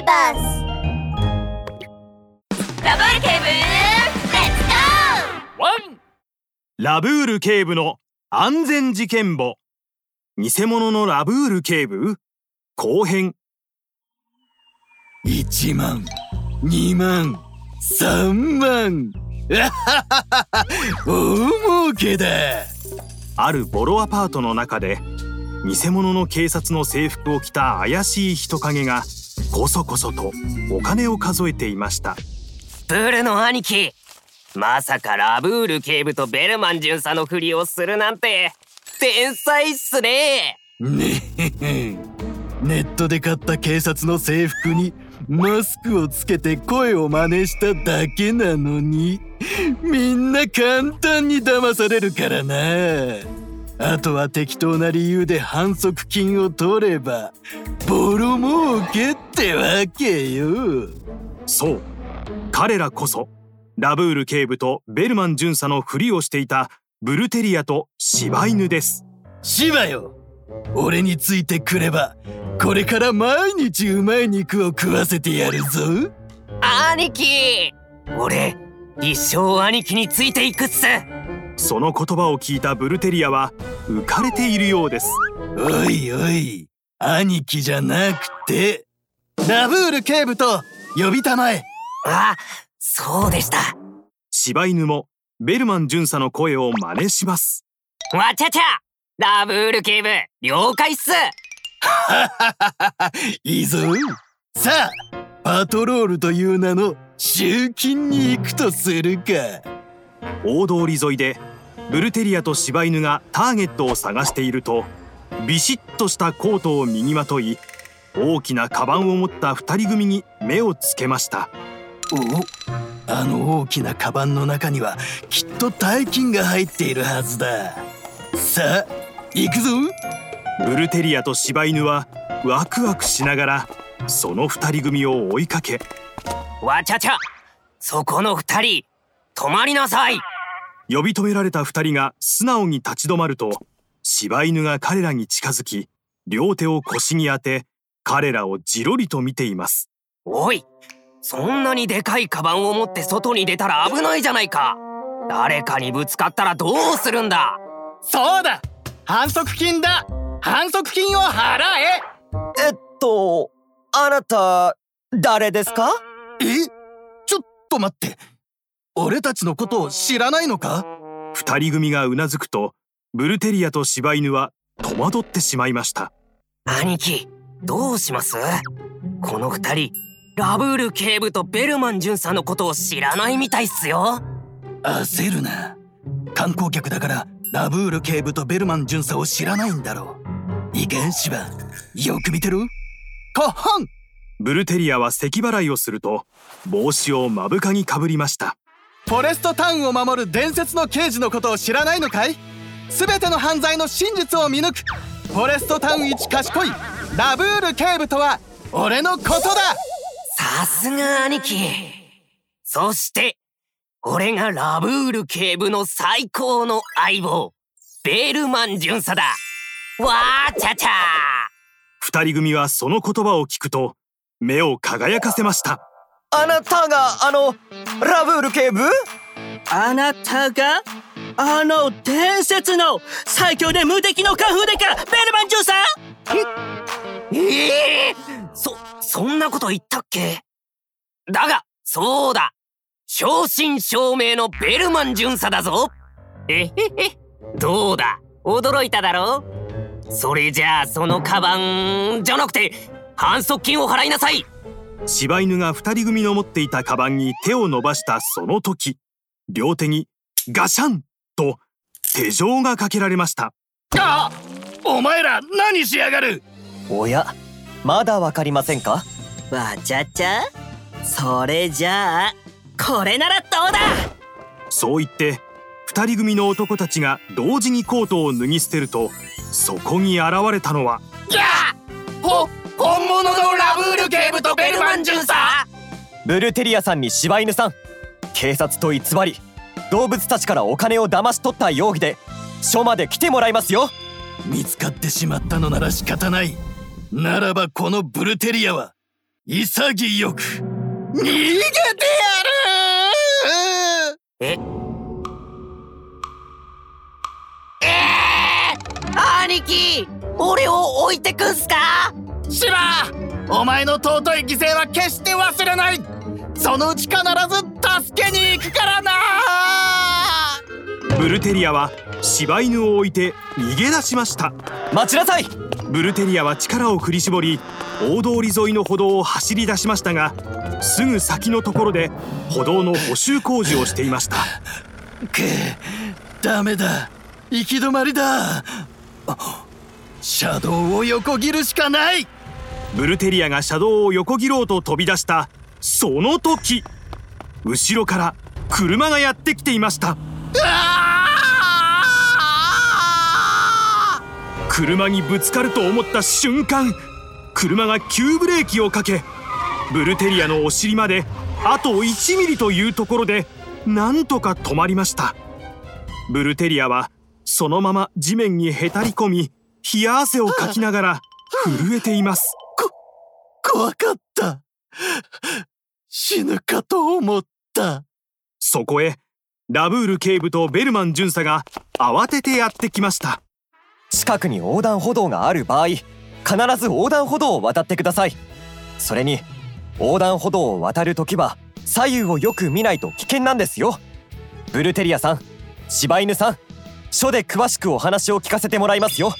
ーバスラブール警部レッツゴーワンラブール警部の安全事件簿。偽物のラブール警部？後編。1万2万3万。大儲けだ。あるボロアパートの中で偽物の警察の制服を着た怪しい人影がこそこそとお金を数えていました。ブールの兄貴まさかラブール警部とベルマン巡査のふりをするなんて天才っすね。ねえネットで買った警察の制服にマスクをつけて声を真似しただけなのにみんな簡単に騙されるからなあとは適当な理由で反則金を取ればボロ儲けってわけよ。そう。彼らこそラブール警部とベルマン巡査のふりをしていたブルテリアと柴犬です。芝よ。俺についてくればこれから毎日うまい肉を食わせてやるぞ。兄貴。俺一生兄貴についていくっすその言葉を聞いたブルテリアは浮かれているようです。おいおい兄貴じゃなくて。ラブール警部と呼びたまえ。あそうでした。柴犬もベルマン巡査の声を真似します。わちゃちゃ。ラブール警部了解っす。いいぞ。さあパトロールという名の集金に行くとするか。大通り沿いでブルテリアと柴犬がターゲットを探しているとビシッとしたコートを身にまとい大きなカバンを持った二人組に目をつけました。おあの大きなカバンの中にはきっと大金が入っているはずだ。さあ行くぞ。ブルテリアと柴犬はワクワクしながらその二人組を追いかけわちゃちゃそこの二人止まりなさい呼び止められた二人が素直に立ち止まると柴犬が彼らに近づき両手を腰に当て彼らをじろりと見ています。おいそんなにでかいカバンを持って外に出たら危ないじゃないか。誰かにぶつかったらどうするんだ。そうだ反則金だ。反則金を払え。えっとあなた誰ですか？えちょっと待って俺たちのことを知らないのか？二人組がうなずくとブルテリアと柴犬は戸惑ってしまいました。兄貴どうします？この二人ラブール警部とベルマン巡査のことを知らないみたいっすよ。焦るな。観光客だからラブール警部とベルマン巡査を知らないんだろう。いいか芝よく見てろカハン！ブルテリアは咳払いをすると帽子を目深にかぶりましたフォレストタウンを守る伝説の刑事のことを知らないのかい？全ての犯罪の真実を見抜くフォレストタウン一賢いラブール警部とは俺のことだ！さすが兄貴。そして俺がラブール警部の最高の相棒ベルマン巡査だ。わーちゃちゃ。二人組はその言葉を聞くと目を輝かせました。あなたがあのラブール警部？あなたがあの伝説の最強で無敵のカフデカベルマン巡査え？え？ー、そ、そんなこと言ったっけ？だが、そうだ。正真正銘のベルマン巡査だぞ。えへへ。どうだ？驚いただろう？それじゃあそのカバンじゃなくて反則金を払いなさい。柴犬が二人組の持っていたカバンに手を伸ばしたその時両手にガシャンと手錠がかけられました。あお前ら何しやがる？おやまだわかりませんか？わちゃちゃそれじゃあこれならどうだ？そう言って二人組の男たちが同時にコートを脱ぎ捨てるとそこに現れたのはやほ本物のラブール警部とベルマン巡査。ブルテリアさんに柴犬さん。警察と偽り動物たちからお金を騙し取った容疑で署まで来てもらいますよ。見つかってしまったのなら仕方ない。ならばこのブルテリアは潔く。逃げてやる！え？兄貴俺を置いてくんすか？シバお前の尊い犠牲は決して忘れない。そのうち必ず助けに行くからな。ブルテリアは柴犬を置いて逃げ出しました。待ちなさい。ブルテリアは力を振り絞り大通り沿いの歩道を走り出しましたがすぐ先のところで歩道の補修工事をしていました。くダメだ。行き止まりだ。車道を横切るしかないブルテリアが車道を横切ろうと飛び出したその時後ろから車がやってきていました。車にぶつかると思った瞬間車が急ブレーキをかけブルテリアのお尻まであと1ミリというところでなんとか止まりました。ブルテリアはそのまま地面にへたり込み冷や汗をかきながら震えています。怖かった。死ぬかと思った。そこへラブール警部とベルマン巡査が慌ててやってきました。近くに横断歩道がある場合必ず横断歩道を渡ってください。それに横断歩道を渡るときは左右をよく見ないと危険なんですよ。ブルテリアさん柴犬さん書で詳しくお話を聞かせてもらいますよ